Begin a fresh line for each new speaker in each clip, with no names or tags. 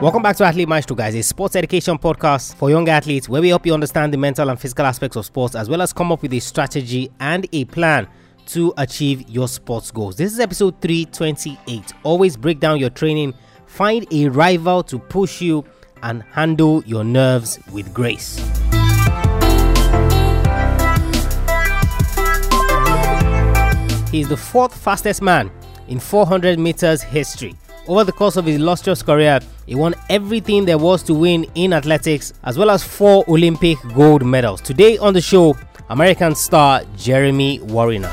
Welcome back to Athlete Maestro, guys, a sports education podcast for young athletes where we help you understand the mental and physical aspects of sports as well as come up with a strategy and a plan to achieve your sports goals. This is episode 328. Always break down your training, find a rival to push you, and handle your nerves with grace. He is the fourth fastest man in 400 meters history. Over the course of his illustrious career, he won everything there was to win in athletics, as well as four Olympic gold medals. Today on the show, American star Jeremy Wariner.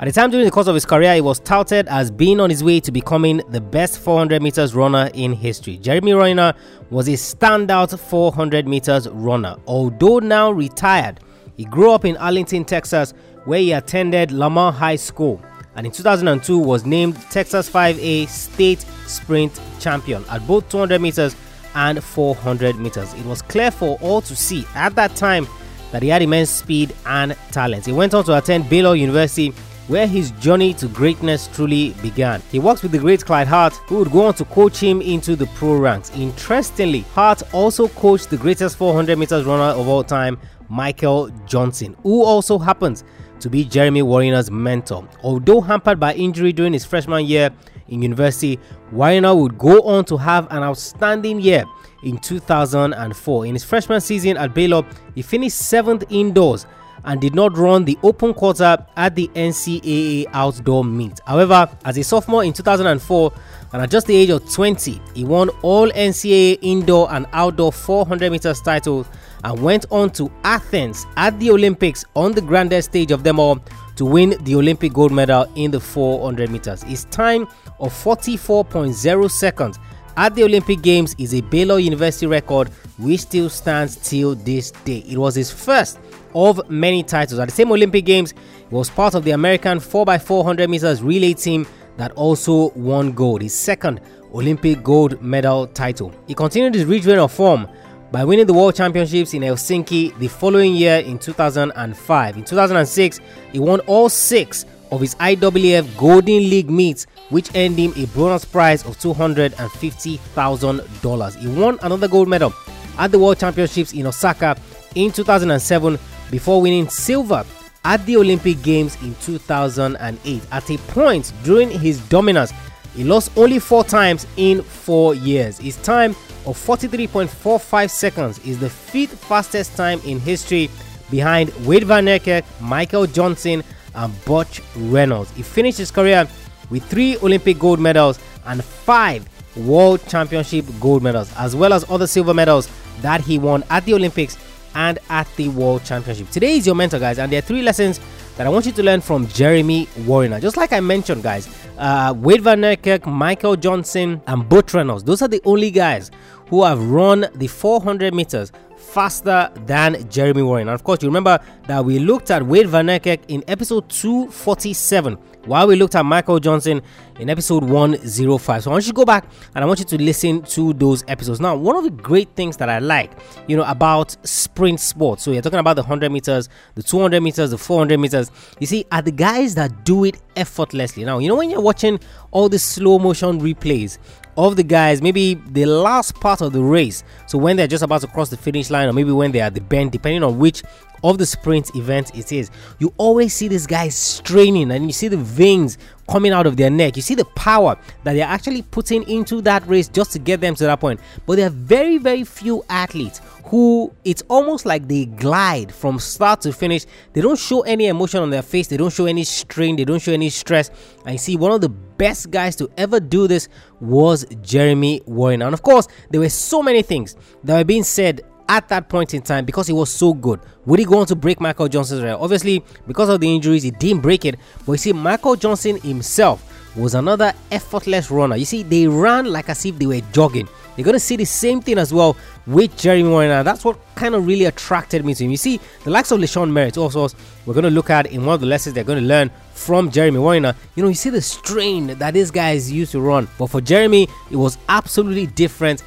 At the time during the course of his career, he was touted as being on his way to becoming the best 400 meters runner in history. Jeremy Wariner was a standout 400 meters runner. Although now retired, he grew up in Arlington, Texas, where he attended Lamar High School and in 2002 was named Texas 5A state sprint champion at both 200 meters and 400 meters. It was clear for all to see at that time that he had immense speed and talent. He went on to attend Baylor University where his journey to greatness truly began. He worked with the great Clyde Hart, who would go on to coach him into the pro ranks. Interestingly, Hart also coached the greatest 400 meters runner of all time, Michael Johnson, who also happens to be Jeremy Wariner's mentor. Although hampered by injury during his freshman year in university, Wariner would go on to have an outstanding year in 2004. In his freshman season at Baylor, he finished seventh indoors and did not run the open quarter at the NCAA outdoor meet. However, as a sophomore in 2004 and at just the age of 20, he won all NCAA indoor and outdoor 400 meters titles and went on to Athens at the Olympics on the grandest stage of them all to win the Olympic gold medal in the 400 meters. His time of 44.0 seconds at the Olympic Games is a Baylor University record which still stands till this day. It was his first of many titles. At the same Olympic Games, he was part of the American 4x400 meters relay team that also won gold, his second Olympic gold medal title. He continued his rich reign of form by winning the World Championships in Helsinki the following year in 2005. In 2006, he won all six of his IAAF Golden League meets, which earned him a bonus prize of $250,000. He won another gold medal at the World Championships in Osaka in 2007 before winning silver at the Olympic Games in 2008. At a point during his dominance, he lost only four times in four years. His time of 43.45 seconds is the fifth fastest time in history behind Wayde Van Niekerk, Michael Johnson, and Butch Reynolds. He finished his career with three Olympic gold medals and five World Championship gold medals, as well as other silver medals that he won at the Olympics and at the World Championship. Today is your mentor, guys, and there are three lessons that I want you to learn from Jeremy Wariner. Just like I mentioned, guys, uh, Wayde Van Niekerk, Michael Johnson, and Butch Reynolds. Those are the only guys who have run the 400 meters faster than Jeremy Wariner. And Of course, you remember that we looked at Wayde Van Niekerk in episode 247 while we looked at Michael Johnson in episode 105. So I want you to go back and I want you to listen to those episodes. Now, one of the great things that I like, you know, about sprint sports. So you're talking about the 100 meters, the 200 meters, the 400 meters. You see, are the guys that do it effortlessly. Now, you know when you're watching all the slow motion replays of the guys, maybe the last part of the race. So when they're just about to cross the finish line, or maybe when they are at the bend, depending on which of the sprint event it is, you always see these guys straining and you see the veins coming out of their neck. You see the power that they're actually putting into that race just to get them to that point. But there are very, very few athletes who it's almost like they glide from start to finish. They don't show any emotion on their face, they don't show any strain, they don't show any stress. I see one of the best guys to ever do this was Jeremy Wariner. And of course, there were so many things that were being said at that point in time because he was so good. Would he go on to break Michael Johnson's record? Obviously, because of the injuries, he didn't break it. But you see, Michael Johnson himself was another effortless runner. You see, they ran like as if they were jogging. You're going to see the same thing as well with Jeremy Wariner. That's what kind of really attracted me to him. You see, the likes of LaShawn Merritt, also we're going to look at in one of the lessons they're going to learn from Jeremy Wariner. You know, you see the strain that this guy is used to run. But for Jeremy, it was absolutely different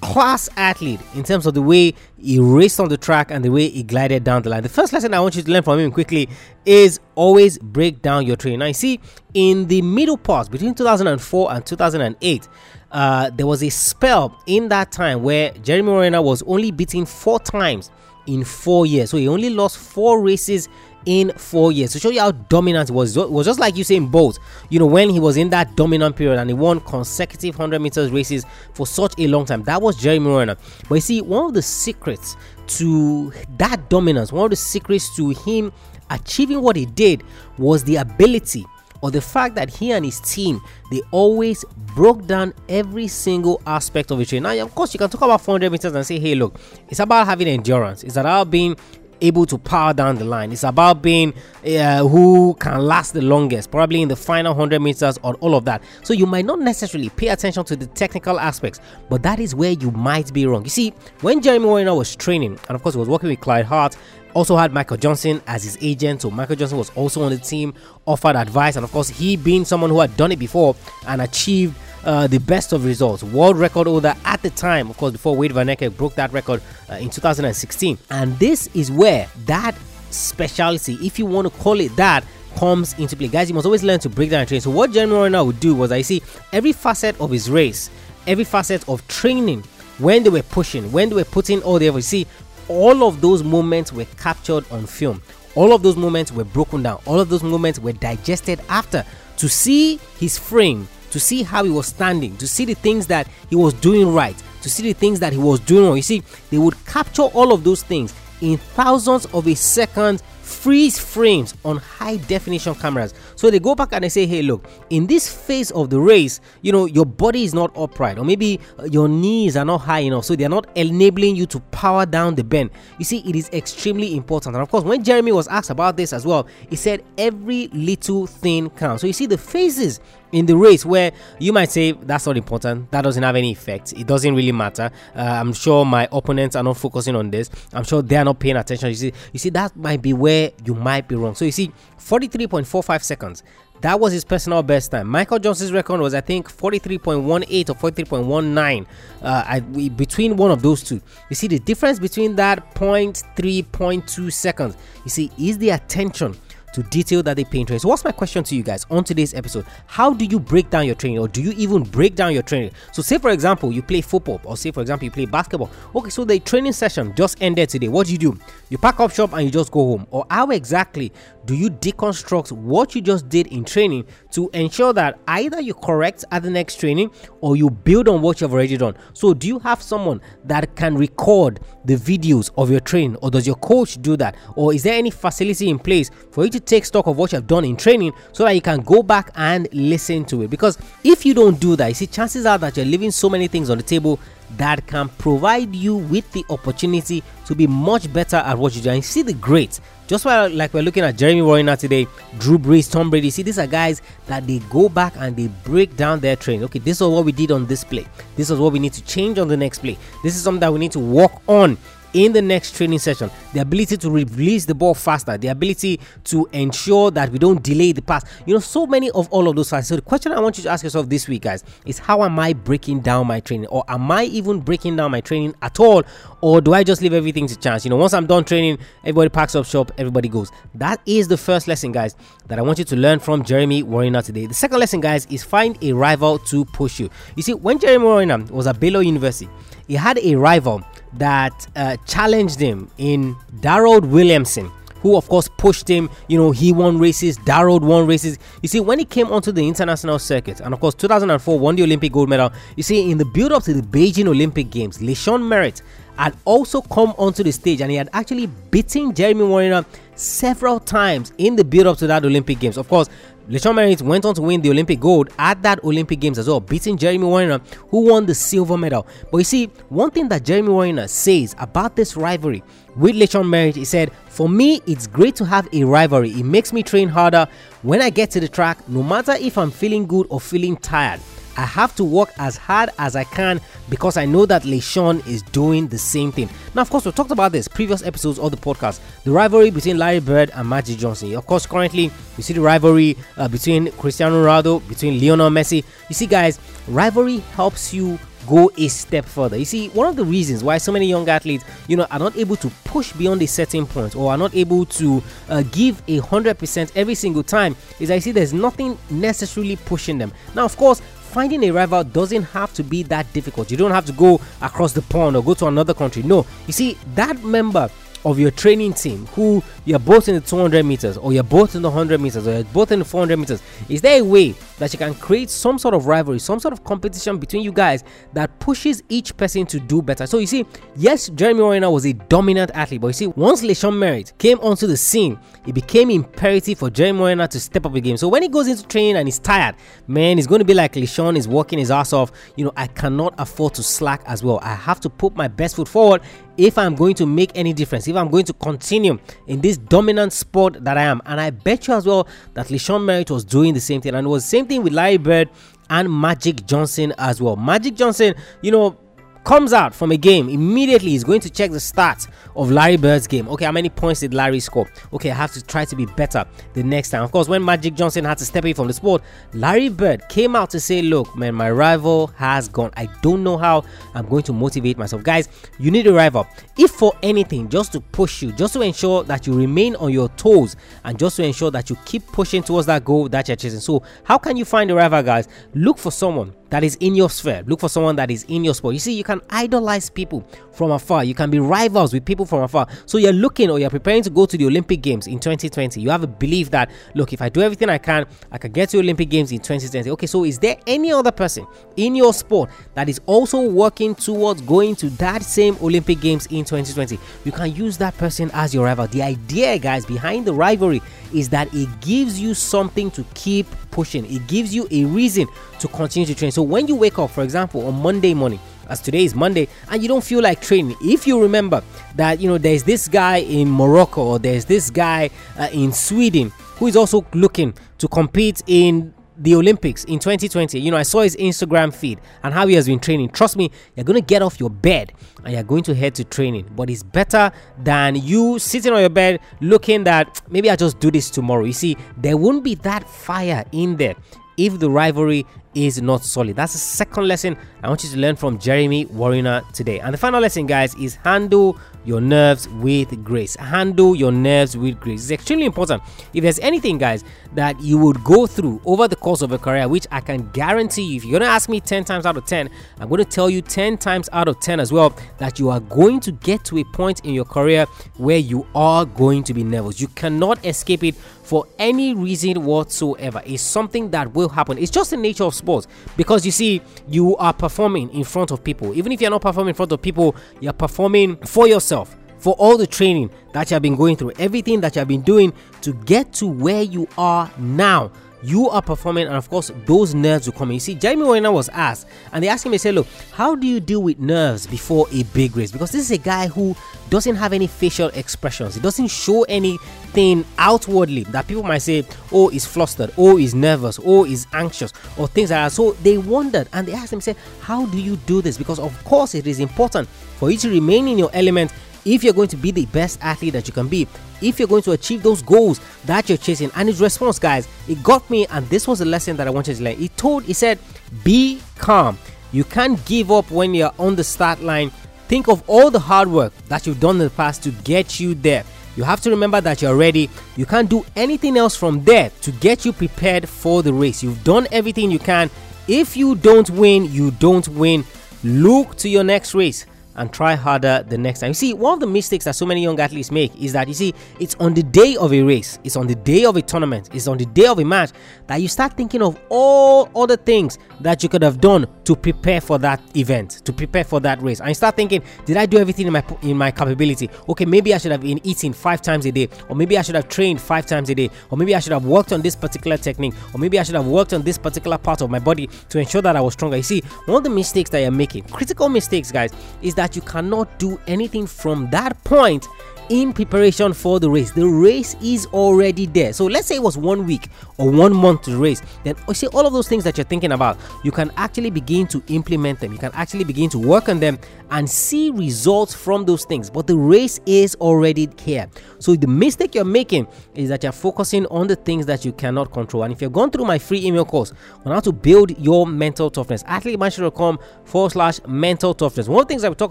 class athlete in terms of the way he raced on the track and the way he glided down the line. The first lesson I want you to learn from him quickly is always break down your training. Now, you see, in the middle part between 2004 and 2008, uh, there was a spell in that time where Jeremy Wariner was only beaten four times in four years. So he only lost four races in four years to show you how dominant it was. It was just like Usain Bolt, you know, when he was in that dominant period and he won consecutive 100 meters races for such a long time. That was Jeremy Wariner. But you see, one of the secrets to that dominance, one of the secrets to him achieving what he did was the ability or the fact that he and his team they always broke down every single aspect of the training. Now, of course, you can talk about 400 meters and say, "Hey, look, it's about having endurance. It's about being able to power down the line. It's about being uh, who can last the longest, probably in the final 100 meters or all of that. So you might not necessarily pay attention to the technical aspects, but that is where you might be wrong. You see, when Jeremy Wariner was training, and of course, he was working with Clyde Hart, also had Michael Johnson as his agent. So Michael Johnson was also on the team, offered advice, and of course, he being someone who had done it before and achieved uh, the best of results. World record holder at the time, of course, before Wayde Van Niekerk broke that record uh, in 2016. And this is where that specialty, if you want to call it that, comes into play. Guys, you must always learn to break down training. So what Jeremy Wariner would do was I see every facet of his race, every facet of training, when they were pushing, when they were putting all the effort. See, all of those moments were captured on film. All of those moments were broken down. All of those moments were digested after to see his frame, to see how he was standing, to see the things that he was doing right, to see the things that he was doing wrong. You see, they would capture all of those things in thousands of a second freeze frames on high definition cameras. So they go back and they say, hey, look, in this phase of the race, you know, your body is not upright, or maybe uh, your knees are not high enough, so they are not enabling you to power down the bend. You see, it is extremely important. And of course, when Jeremy was asked about this as well, he said every little thing counts. So you see, the phases in the race where you might say that's not important. That doesn't have any effect. It doesn't really matter. Uh, i'm sure my opponents are not focusing on this. I'm sure they are not paying attention. You see you see that might be where you might be wrong. So you see 43.45 seconds. That was his personal best time. Michael Johnson's record was, I think, 43.18 or 43.19 uh, I, between one of those two. You see, the difference between that 0.3, 0.2 seconds, you see, is the attention to detail that they pay into So, what's my question to you guys on today's episode? How do you break down your training, or do you even break down your training? So, say for example, you play football, or say for example, you play basketball. Okay, so the training session just ended today. What do you do? You pack up shop and you just go home. Or how exactly do you deconstruct what you just did in training to ensure that either you correct at the next training or you build on what you've already done? So, do you have someone that can record the videos of your training, or does your coach do that? Or is there any facility in place for you to take stock of what you have done in training so that you can go back and listen to it? Because if you don't do that, you see, chances are that you're leaving so many things on the table that can provide you with the opportunity to be much better at what you do. And see the greats, just like we're looking at Jeremy Wariner today, Drew Brees, Tom Brady. See, these are guys that they go back and they break down their training. Okay, this is what we did on this play. This is what we need to change on the next play. This is something that we need to work on in the next training session the ability to release the ball faster the ability to ensure that we don't delay the pass. You know so many of all of those factors so the question i want you to ask yourself this week guys is how am i breaking down my training? Or am i even breaking down my training at all? Or do i just leave everything to chance? You know once i'm done training everybody packs up shop everybody goes. That is the first lesson guys that i want you to learn from jeremy wariner today. The second lesson guys is find a rival to push you. You see when jeremy wariner was at baylor university he had a rival that uh, challenged him in Darold Williamson, who of course pushed him. You know, he won races, Darold won races. You see, when he came onto the international circuit, and of course 2004 won the Olympic gold medal. You see, in the build up to the Beijing Olympic Games, LaShawn Merritt had also come onto the stage and he had actually beaten Jeremy Wariner several times in the build up to that Olympic Games. Of course, Merritt went on to win the Olympic gold at that Olympic Games as well, beating Jeremy Wariner, who won the silver medal. But you see, one thing that Jeremy Wariner says about this rivalry with LaShawn Merritt, he said, For me, it's great to have a rivalry. It makes me train harder when I get to the track, no matter if I'm feeling good or feeling tired. I have to work as hard as I can because I know that LaShawn is doing the same thing. Now, of course, we talked about this previous episodes of the podcast the rivalry between Larry Bird and Magic Johnson. Of course, currently you see the rivalry uh, between Cristiano Ronaldo, between Lionel Messi. You see, guys, rivalry helps you go a step further. You see, one of the reasons why so many young athletes, you know, are not able to push beyond a certain point or are not able to uh, give a hundred percent every single time is I see there's nothing necessarily pushing them. Now, of course, finding a rival doesn't have to be that difficult. You don't have to go across the pond or go to another country. No, you see, that member of your training team who you're both in the 200 meters or you're both in the 100 meters or you're both in the 400 meters is there a way that you can create some sort of rivalry some sort of competition between you guys that pushes each person to do better? So you see yes jeremy Wariner was a dominant athlete but you see once LaShawn Merritt came onto the scene it became imperative for jeremy Wariner to step up the game. So when he goes into training and he's tired man he's going to be like LaShawn is working his ass off. You know i cannot afford to slack as well. I have to put my best foot forward if I'm going to make any difference, if I'm going to continue in this dominant sport that I am. And I bet you as well that LaShawn Merritt was doing the same thing. And it was the same thing with Larry Bird and Magic Johnson as well. Magic Johnson, you know, comes out from a game immediately he's going to check the stats of Larry Bird's game. Okay, how many points did Larry score? Okay, I have to try to be better the next time. Of course, when Magic Johnson had to step away from the sport, Larry Bird came out to say, Look, man, my rival has gone. I don't know how I'm going to motivate myself. Guys, you need a rival. If for anything, just to push you, just to ensure that you remain on your toes, and just to ensure that you keep pushing towards that goal that you're chasing. So, how can you find a rival, guys? Look for someone that is in your sphere. Look for someone that is in your sport. You see, you can idolize people from afar. You can be rivals with people from afar. So you're looking or you're preparing to go to the Olympic Games in 2020. You have a belief that, look, if I do everything I can, I can get to Olympic Games in 2020. Okay, so is there any other person in your sport that is also working towards going to that same Olympic Games in 2020? You can use that person as your rival. The idea, guys, behind the rivalry is that it gives you something to keep pushing. It gives you a reason to continue to train. So when you wake up, for example, on Monday morning, as today is Monday, and you don't feel like training, if you remember that you know there's this guy in Morocco or there's this guy uh, in Sweden who is also looking to compete in the Olympics in 2020. You know, I saw his Instagram feed and how he has been training. Trust me, you're going to get off your bed and you're going to head to training. But it's better than you sitting on your bed looking that maybe I just do this tomorrow. You see, there won't be that fire in there if the rivalry is not solid. That's the second lesson I want you to learn from Jeremy Wariner today. And the final lesson, guys, is handle your nerves with grace. Handle your nerves with grace. It's extremely important. If there's anything, guys, that you would go through over the course of a career, which I can guarantee you, if you're to ask me 10 times out of 10, I'm to tell you 10 times out of 10 as well that you are going to get to a point in your career where you are going to be nervous. You cannot escape it for any reason whatsoever. It's something that will happen. It's just the nature of sports because you see, you are performing in front of people. Even if you're not performing in front of people, you're performing for yourself. For all the training that you have been going through, everything that you have been doing to get to where you are now you are performing, and of course, those nerves will come in. You see, Jeremy Wariner was asked, and they asked him, they said, Look, how do you deal with nerves before a big race? Because this is a guy who doesn't have any facial expressions, he doesn't show anything outwardly that people might say, Oh, he's flustered, oh, he's nervous, oh, he's anxious, or things like that. So they wondered and they asked him, say, How do you do this? Because, of course, it is important for you to remain in your element if you're going to be the best athlete that you can be, if you're going to achieve those goals that you're chasing. And his response, guys, it got me, and this was a lesson that I wanted to learn. He told, he said, Be calm. You can't give up when you're on the start line. Think of all the hard work that you've done in the past to get you there. You have to remember that you're ready. You can't do anything else from there to get you prepared for the race. You've done everything you can. If you don't win, you don't win. Look to your next race and try harder the next time. You see, one of the mistakes that so many young athletes make is that you see, it's on the day of a race, it's on the day of a tournament, it's on the day of a match that you start thinking of all other things that you could have done to prepare for that event, to prepare for that race. And you start thinking, did I do everything in my in my capability? Okay, maybe I should have been eating five times a day, or maybe I should have trained five times a day, or maybe I should have worked on this particular technique, or maybe I should have worked on this particular part of my body to ensure that I was stronger. You see, one of the mistakes that you're making, critical mistakes, guys, is that that you cannot do anything from that point in preparation for the race. The race is already there. So let's say it was one week or one month to race. Then you see all of those things that you're thinking about, you can actually begin to implement them. You can actually begin to work on them and see results from those things. But the race is already here. So the mistake you're making is that you're focusing on the things that you cannot control. And if you've gone through my free email course on how to build your mental toughness, athletemaestro.com forward slash mental toughness. One of the things that we talk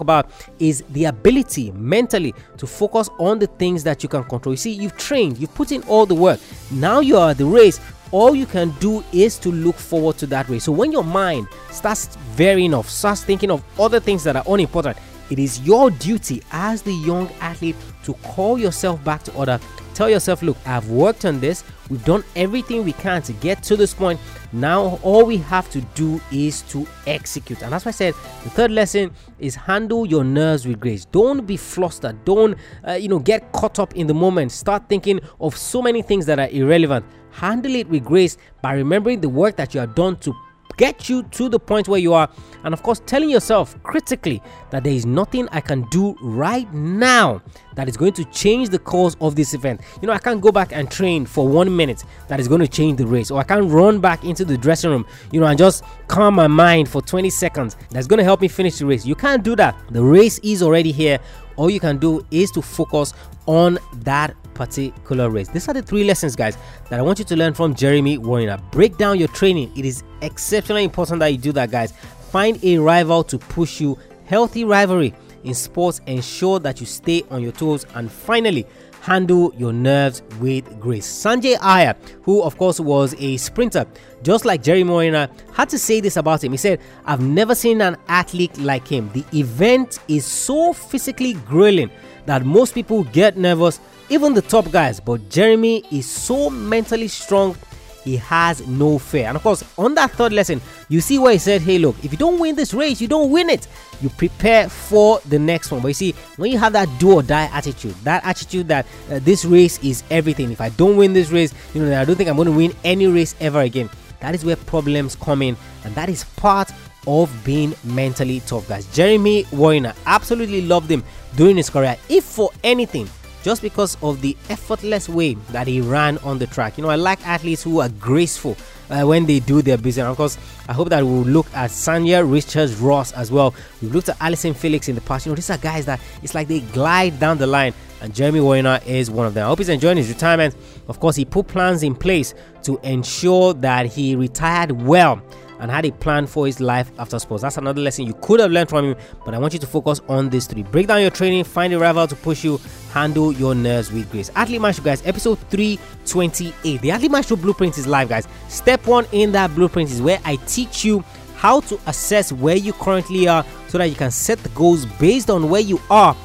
about is the ability mentally to focus on the things that you can control. You see, you've trained, you've put in all the work. Now you are at the race all you can do is to look forward to that race. So when your mind starts varying off, starts thinking of other things that are unimportant, it is your duty as the young athlete to call yourself back to order. Tell yourself, look, I've worked on this. We've done everything we can to get to this point. Now, all we have to do is to execute. And that's why I said the third lesson is handle your nerves with grace. Don't be flustered. Don't, uh, you know, get caught up in the moment. Start thinking of so many things that are irrelevant. Handle it with grace by remembering the work that you have done to get you to the point where you are. And of course, telling yourself critically that there is nothing I can do right now that is going to change the course of this event. You know, I can't go back and train for one minute that is going to change the race, or I can't run back into the dressing room, you know, and just calm my mind for 20 seconds that's going to help me finish the race. You can't do that. The race is already here. All you can do is to focus on that particular race. These are the three lessons, guys, that I want you to learn from Jeremy Wariner. Break down your training. It is exceptionally important that you do that, guys. Find a rival to push you. Healthy rivalry in sports ensure that you stay on your toes. And finally, handle your nerves with grace. Sanjay Iyer, who of course was a sprinter, just like Jerry Wariner, had to say this about him. He said, I've never seen an athlete like him. The event is so physically grueling that most people get nervous even the top guys. But Jeremy is so mentally strong, he has no fear. And of course, on that third lesson, you see where he said, Hey, look, if you don't win this race, you don't win it. You prepare for the next one. But you see, when you have that do or die attitude, that attitude that uh, this race is everything. If I don't win this race, you know, I don't think I'm going to win any race ever again. That is where problems come in, and that is part of being mentally tough, guys. Jeremy Wariner absolutely loved him during his career. If for anything, just because of the effortless way that he ran on the track. You know, I like athletes who are graceful uh, when they do their business. Of course, I hope that we'll look at Sanya Richards Ross as well. We've looked at Allyson Felix in the past. You know, these are guys that it's like they glide down the line. And Jeremy Wariner is one of them. I hope he's enjoying his retirement. Of course, he put plans in place to ensure that he retired well and had a plan for his life after sports. That's another lesson you could have learned from him, but I want you to focus on these three. Break down your training, find a rival to push you, handle your nerves with grace. Athlete Maestro, guys, episode 328. The Athlete Maestro Blueprint is live, guys. Step one in that blueprint is where I teach you how to assess where you currently are so that you can set the goals based on where you are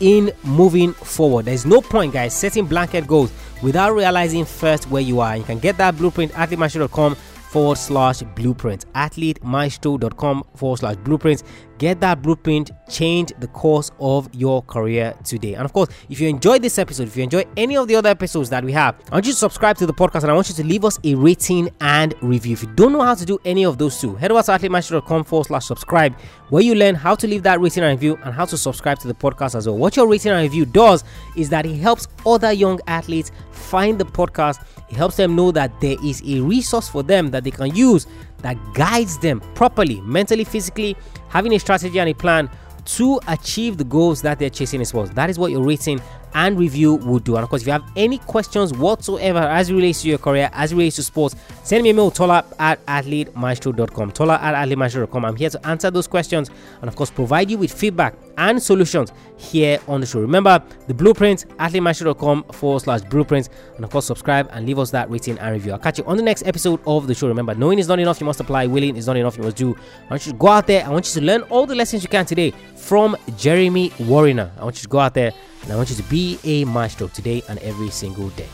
in moving forward. There's no point, guys, setting blanket goals without realizing first where you are. You can get that blueprint at athletemaestro.com forward slash blueprint athletemaestro.com forward slash blueprint get that blueprint change the course of your career today. And of course if you enjoyed this episode if you enjoy any of the other episodes that we have i want you to subscribe to the podcast and i want you to leave us a rating and review. If you don't know how to do any of those two head over to athletemaestro.com forward slash subscribe where you learn how to leave that rating and review and how to subscribe to the podcast as well. What your rating and review does is that it helps other young athletes find the podcast. It helps them know that there is a resource for them that they can use that guides them properly, mentally, physically, having a strategy and a plan to achieve the goals that they're chasing as well. That is what your rating and review would do. And of course, if you have any questions whatsoever as it relates to your career, as it relates to sports, send me a mail, tola at athletemaestro.com. Tola at athletemaestro.com. I'm here to answer those questions and, of course, provide you with feedback and solutions here on the show. Remember the blueprint, athletemaestro.com forward slash blueprint. And, of course, subscribe and leave us that rating and review. I'll catch you on the next episode of the show. Remember, knowing is not enough, you must apply. Willing is not enough, you must do. I want you to go out there. I want you to learn all the lessons you can today from Jeremy Wariner. I want you to go out there and I want you to be a maestro today and every single day.